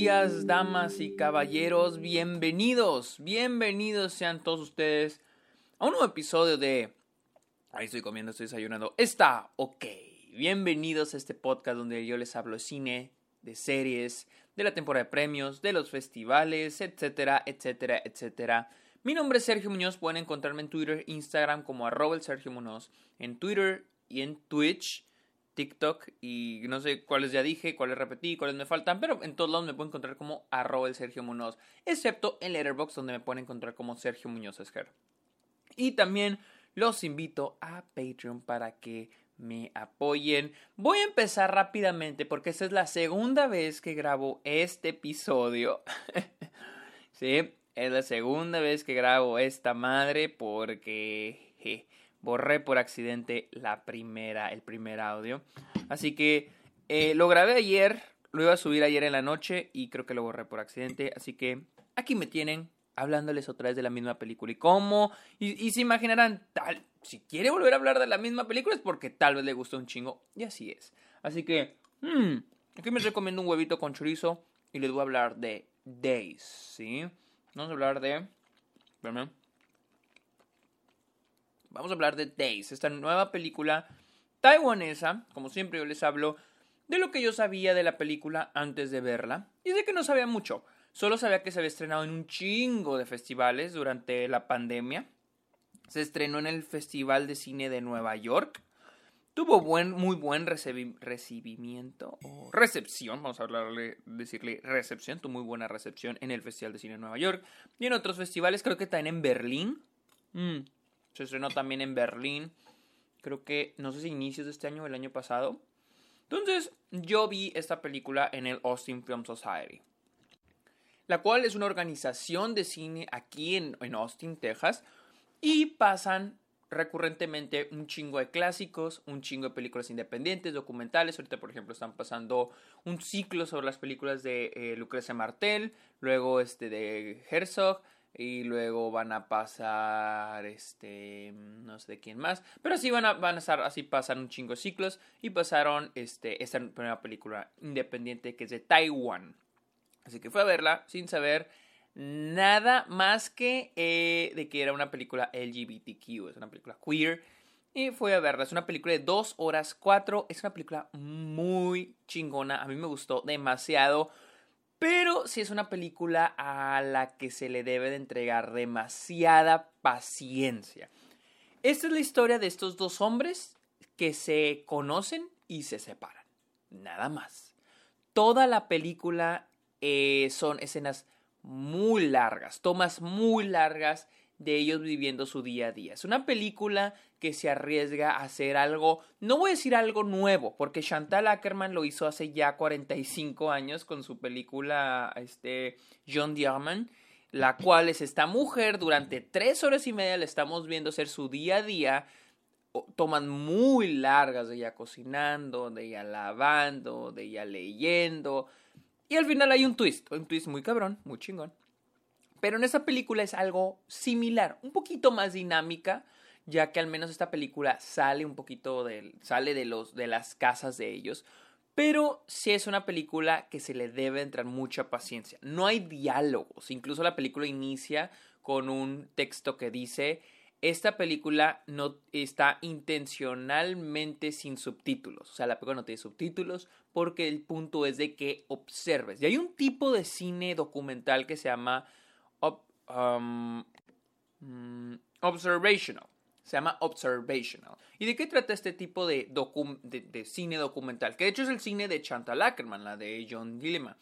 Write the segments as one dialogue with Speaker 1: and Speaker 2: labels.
Speaker 1: días, damas y caballeros. Bienvenidos, bienvenidos sean todos ustedes a un nuevo episodio de... Ahí estoy comiendo, estoy desayunando. Está ok. Bienvenidos a este podcast donde yo les hablo de cine, de series, de la temporada de premios, de los festivales, etcétera, etcétera, etcétera. Mi nombre es Sergio Muñoz. Pueden encontrarme en Twitter, Instagram como arroba el Sergio Muñoz. En Twitter y en Twitch TikTok y no sé cuáles ya dije, cuáles repetí, cuáles me faltan, pero en todos lados me pueden encontrar como arroba el Sergio Muñoz, excepto en Letterboxd donde me pueden encontrar como Sergio Muñoz Esquer. Y también los invito a Patreon para que me apoyen. Voy a empezar rápidamente porque esta es la segunda vez que grabo este episodio. sí, es la segunda vez que grabo esta madre porque borré por accidente la primera, el primer audio. Así que eh, lo grabé ayer, lo iba a subir ayer en la noche y creo que lo borré por accidente. Así que aquí me tienen hablándoles otra vez de la misma película. ¿Y cómo? Y, se imaginarán, tal, si quiere volver a hablar de la misma película es porque tal vez le gustó un chingo. Y así es. Así que, hmm, aquí me recomiendo un huevito con chorizo y les voy a hablar de Days, ¿sí? Vamos a hablar de... Perdón. Vamos a hablar de Days, esta nueva película taiwanesa. Como siempre yo les hablo de lo que yo sabía de la película antes de verla. Y de que no sabía mucho. Solo sabía que se había estrenado en un chingo de festivales durante la pandemia. Se estrenó en el Festival de Cine de Nueva York. Tuvo buen, muy buen recibimiento o recepción, vamos a hablarle, decirle recepción, tuvo muy buena recepción en el Festival de Cine de Nueva York y en otros festivales, creo que también en Berlín. Mm. Se estrenó también en Berlín. Creo que, no sé si inicios de este año o el año pasado. Entonces, yo vi esta película en el Austin Film Society. La cual es una organización de cine aquí en, en Austin, Texas. Y pasan recurrentemente un chingo de clásicos, un chingo de películas independientes, documentales. Ahorita, por ejemplo, están pasando un ciclo sobre las películas de eh, Lucrecia Martel, luego este de Herzog, y luego van a pasar este no sé de quién más pero así van a, van a estar así pasan un chingo ciclos y pasaron este esta primera película independiente que es de Taiwán. Así que fue a verla sin saber nada más que eh, de que era una película LGBTQ es una película queer y fue a verla. Es una película de dos horas cuatro es una película muy chingona a mí me gustó demasiado pero sí es una película a la que se le debe de entregar demasiada paciencia. Esta es la historia de estos dos hombres que se conocen y se separan. Nada más. Toda la película eh, son escenas muy largas, tomas muy largas de ellos viviendo su día a día. Es una película que se arriesga a hacer algo, no voy a decir algo nuevo, porque Chantal Ackerman lo hizo hace ya 45 años con su película este, John Diamond, la cual es esta mujer durante tres horas y media le estamos viendo hacer su día a día, toman muy largas de ella cocinando, de ella lavando, de ella leyendo, y al final hay un twist, un twist muy cabrón, muy chingón. Pero en esta película es algo similar, un poquito más dinámica, ya que al menos esta película sale un poquito de, sale de, los, de las casas de ellos. Pero sí es una película que se le debe entrar mucha paciencia. No hay diálogos. Incluso la película inicia con un texto que dice, esta película no está intencionalmente sin subtítulos. O sea, la película no tiene subtítulos porque el punto es de que observes. Y hay un tipo de cine documental que se llama um, mm, observational. Se llama Observational. ¿Y de qué trata este tipo de, cine documental? Que de hecho es el cine de Chantal Ackerman, la de John Gilliman.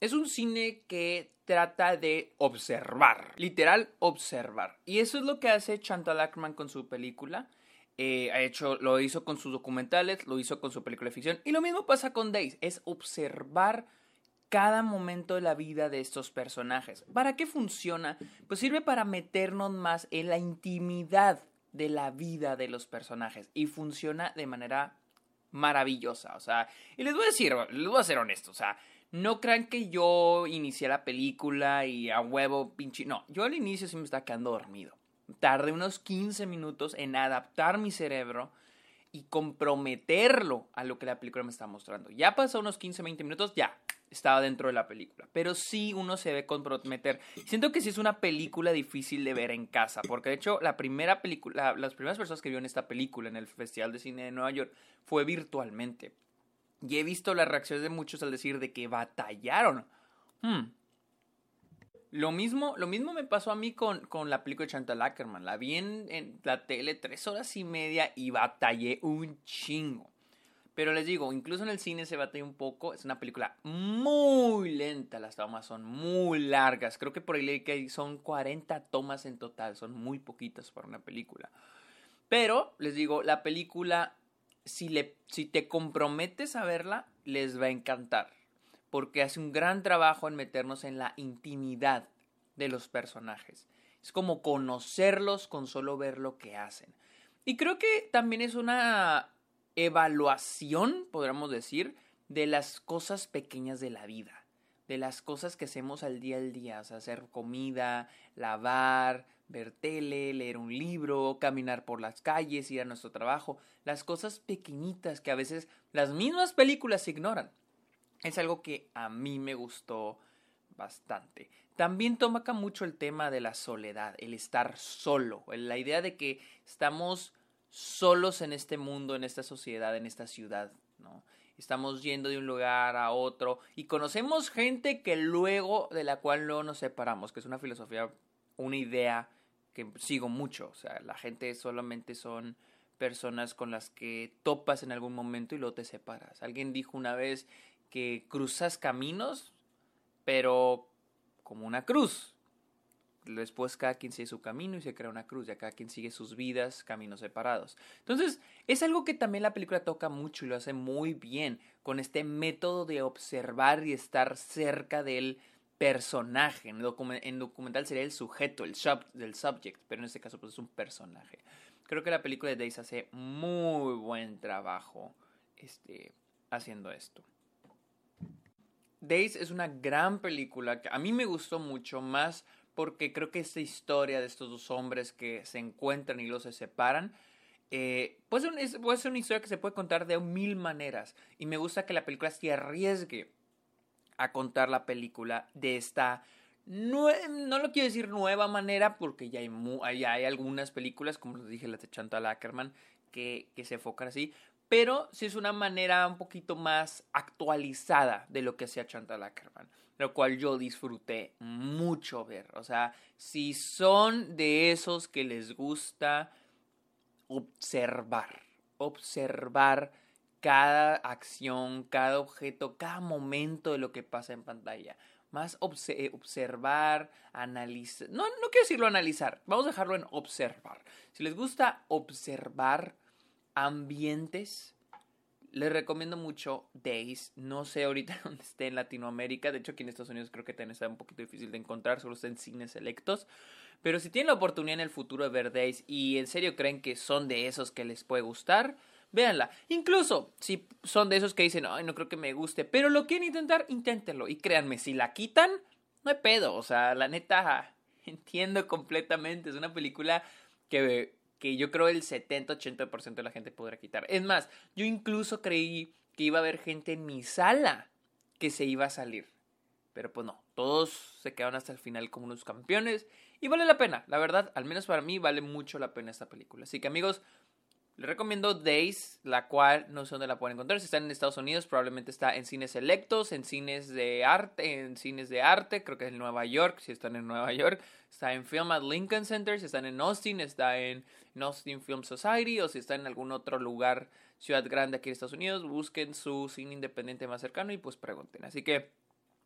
Speaker 1: Es un cine que trata de observar, literal observar. Y eso es lo que hace Chantal Ackerman con su película. Eh, ha hecho, lo hizo con sus documentales, lo hizo con su película de ficción. Y lo mismo pasa con Days, es observar cada momento de la vida de estos personajes. ¿Para qué funciona? Pues sirve para meternos más en la intimidad de la vida de los personajes y funciona de manera maravillosa, o sea, y les voy a decir, les voy a ser honesto, o sea, no crean que yo inicié la película y a huevo pinche, no, yo al inicio sí me estaba quedando dormido. Tardé unos 15 minutos en adaptar mi cerebro y comprometerlo a lo que la película me está mostrando. Ya pasó unos 15, 20 minutos, ya, estaba dentro de la película. Pero sí uno se debe comprometer. Siento que sí es una película difícil de ver en casa, porque de hecho la primera película, las primeras personas que vieron esta película en el Festival de Cine de Nueva York fue virtualmente. Y he visto las reacciones de muchos al decir de que batallaron. Hmm. Lo mismo, lo mismo me pasó a mí con, con la película de Chantal Ackerman. La vi en, en la tele tres horas y media y batallé un chingo. Pero les digo, incluso en el cine se batalla un poco. Es una película muy lenta. Las tomas son muy largas. Creo que por ahí leí que son 40 tomas en total. Son muy poquitas para una película. Pero, les digo, la película, si, le, si te comprometes a verla, les va a encantar. Porque hace un gran trabajo en meternos en la intimidad de los personajes. Es como conocerlos con solo ver lo que hacen. Y creo que también es una evaluación, podríamos decir, de las cosas pequeñas de la vida, de las cosas que hacemos al día al día, o sea, hacer comida, lavar, ver tele, leer un libro, caminar por las calles, ir a nuestro trabajo, las cosas pequeñitas que a veces las mismas películas ignoran. Es algo que a mí me gustó bastante. También toca mucho el tema de la soledad, el estar solo, la idea de que estamos solos en este mundo, en esta sociedad, en esta ciudad, ¿no? Estamos yendo de un lugar a otro y conocemos gente que luego, de la cual luego nos separamos, que es una filosofía, una idea que sigo mucho. O sea, la gente solamente son personas con las que topas en algún momento y luego te separas. Alguien dijo una vez que cruzas caminos, pero como una cruz después cada quien sigue su camino y se crea una cruz, ya cada quien sigue sus vidas, caminos separados. Entonces, es algo que también la película toca mucho y lo hace muy bien, con este método de observar y estar cerca del personaje. En, documental sería el sujeto, el sub, subject, pero en este caso pues es un personaje. Creo que la película de Days hace muy buen trabajo este, haciendo esto. Days es una gran película que a mí me gustó mucho más porque creo que esta historia de estos dos hombres que se encuentran y luego se separan, eh, puede, ser, una historia que se puede contar de mil maneras. Y me gusta que la película se arriesgue a contar la película de esta, no, lo quiero decir nueva manera, porque ya hay, hay algunas películas, como les dije, las de Chantal Ackerman, que, que se enfocan así. Pero sí es una manera un poquito más actualizada de lo que hacía Chantal Ackerman lo cual yo disfruté mucho ver. O sea, si son de esos que les gusta observar, observar cada acción, cada objeto, cada momento de lo que pasa en pantalla. Más eh, observar, analizar. No, no quiero decirlo analizar, vamos a dejarlo en observar. Si les gusta observar ambientes, les recomiendo mucho Days. No sé ahorita dónde esté en Latinoamérica. De hecho, aquí en Estados Unidos creo que también está un poquito difícil de encontrar. Solo está en cines selectos. Pero si tienen la oportunidad en el futuro de ver Days y en serio creen que son de esos que les puede gustar, véanla. Incluso si son de esos que dicen, ay, no creo que me guste, pero lo quieren intentar, inténtenlo. Y créanme, si la quitan, no hay pedo. O sea, la neta, entiendo completamente. Es una película que que yo creo el 70-80% de la gente podrá quitar. Es más, yo incluso creí que iba a haber gente en mi sala que se iba a salir. Pero pues no, todos se quedaron hasta el final como unos campeones y vale la pena, la verdad, al menos para mí vale mucho la pena esta película. Así que amigos, les recomiendo Days, la cual no sé dónde la pueden encontrar. Si están en Estados Unidos, probablemente está en cines selectos, en cines de arte, en cines de arte, creo que es en Nueva York, si están en Nueva York. Está en Film at Lincoln Center, si están en Austin, está en, Austin Film Society, o si están en algún otro lugar, ciudad grande aquí en Estados Unidos, busquen su cine independiente más cercano y pues pregunten. Así que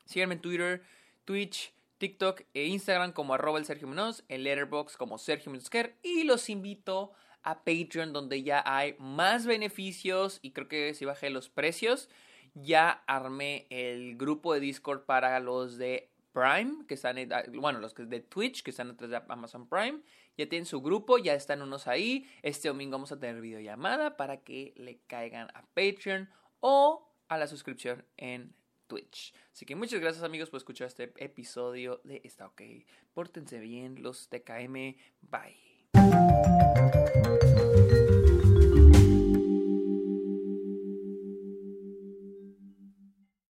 Speaker 1: síganme en Twitter, Twitch, TikTok e Instagram como arroba el Sergio Munoz, en Letterboxd como Sergio Munoz y los invito a Patreon donde ya hay más beneficios y creo que si bajé los precios. Ya armé el grupo de Discord para los de Prime, que están, bueno, los que de Twitch, que están atrás de Amazon Prime. Ya tienen su grupo, ya están unos ahí. Este domingo vamos a tener videollamada para que le caigan a Patreon o a la suscripción en Twitch. Así que muchas gracias amigos por escuchar este episodio de Está OK. Pórtense bien, los TKM. Bye.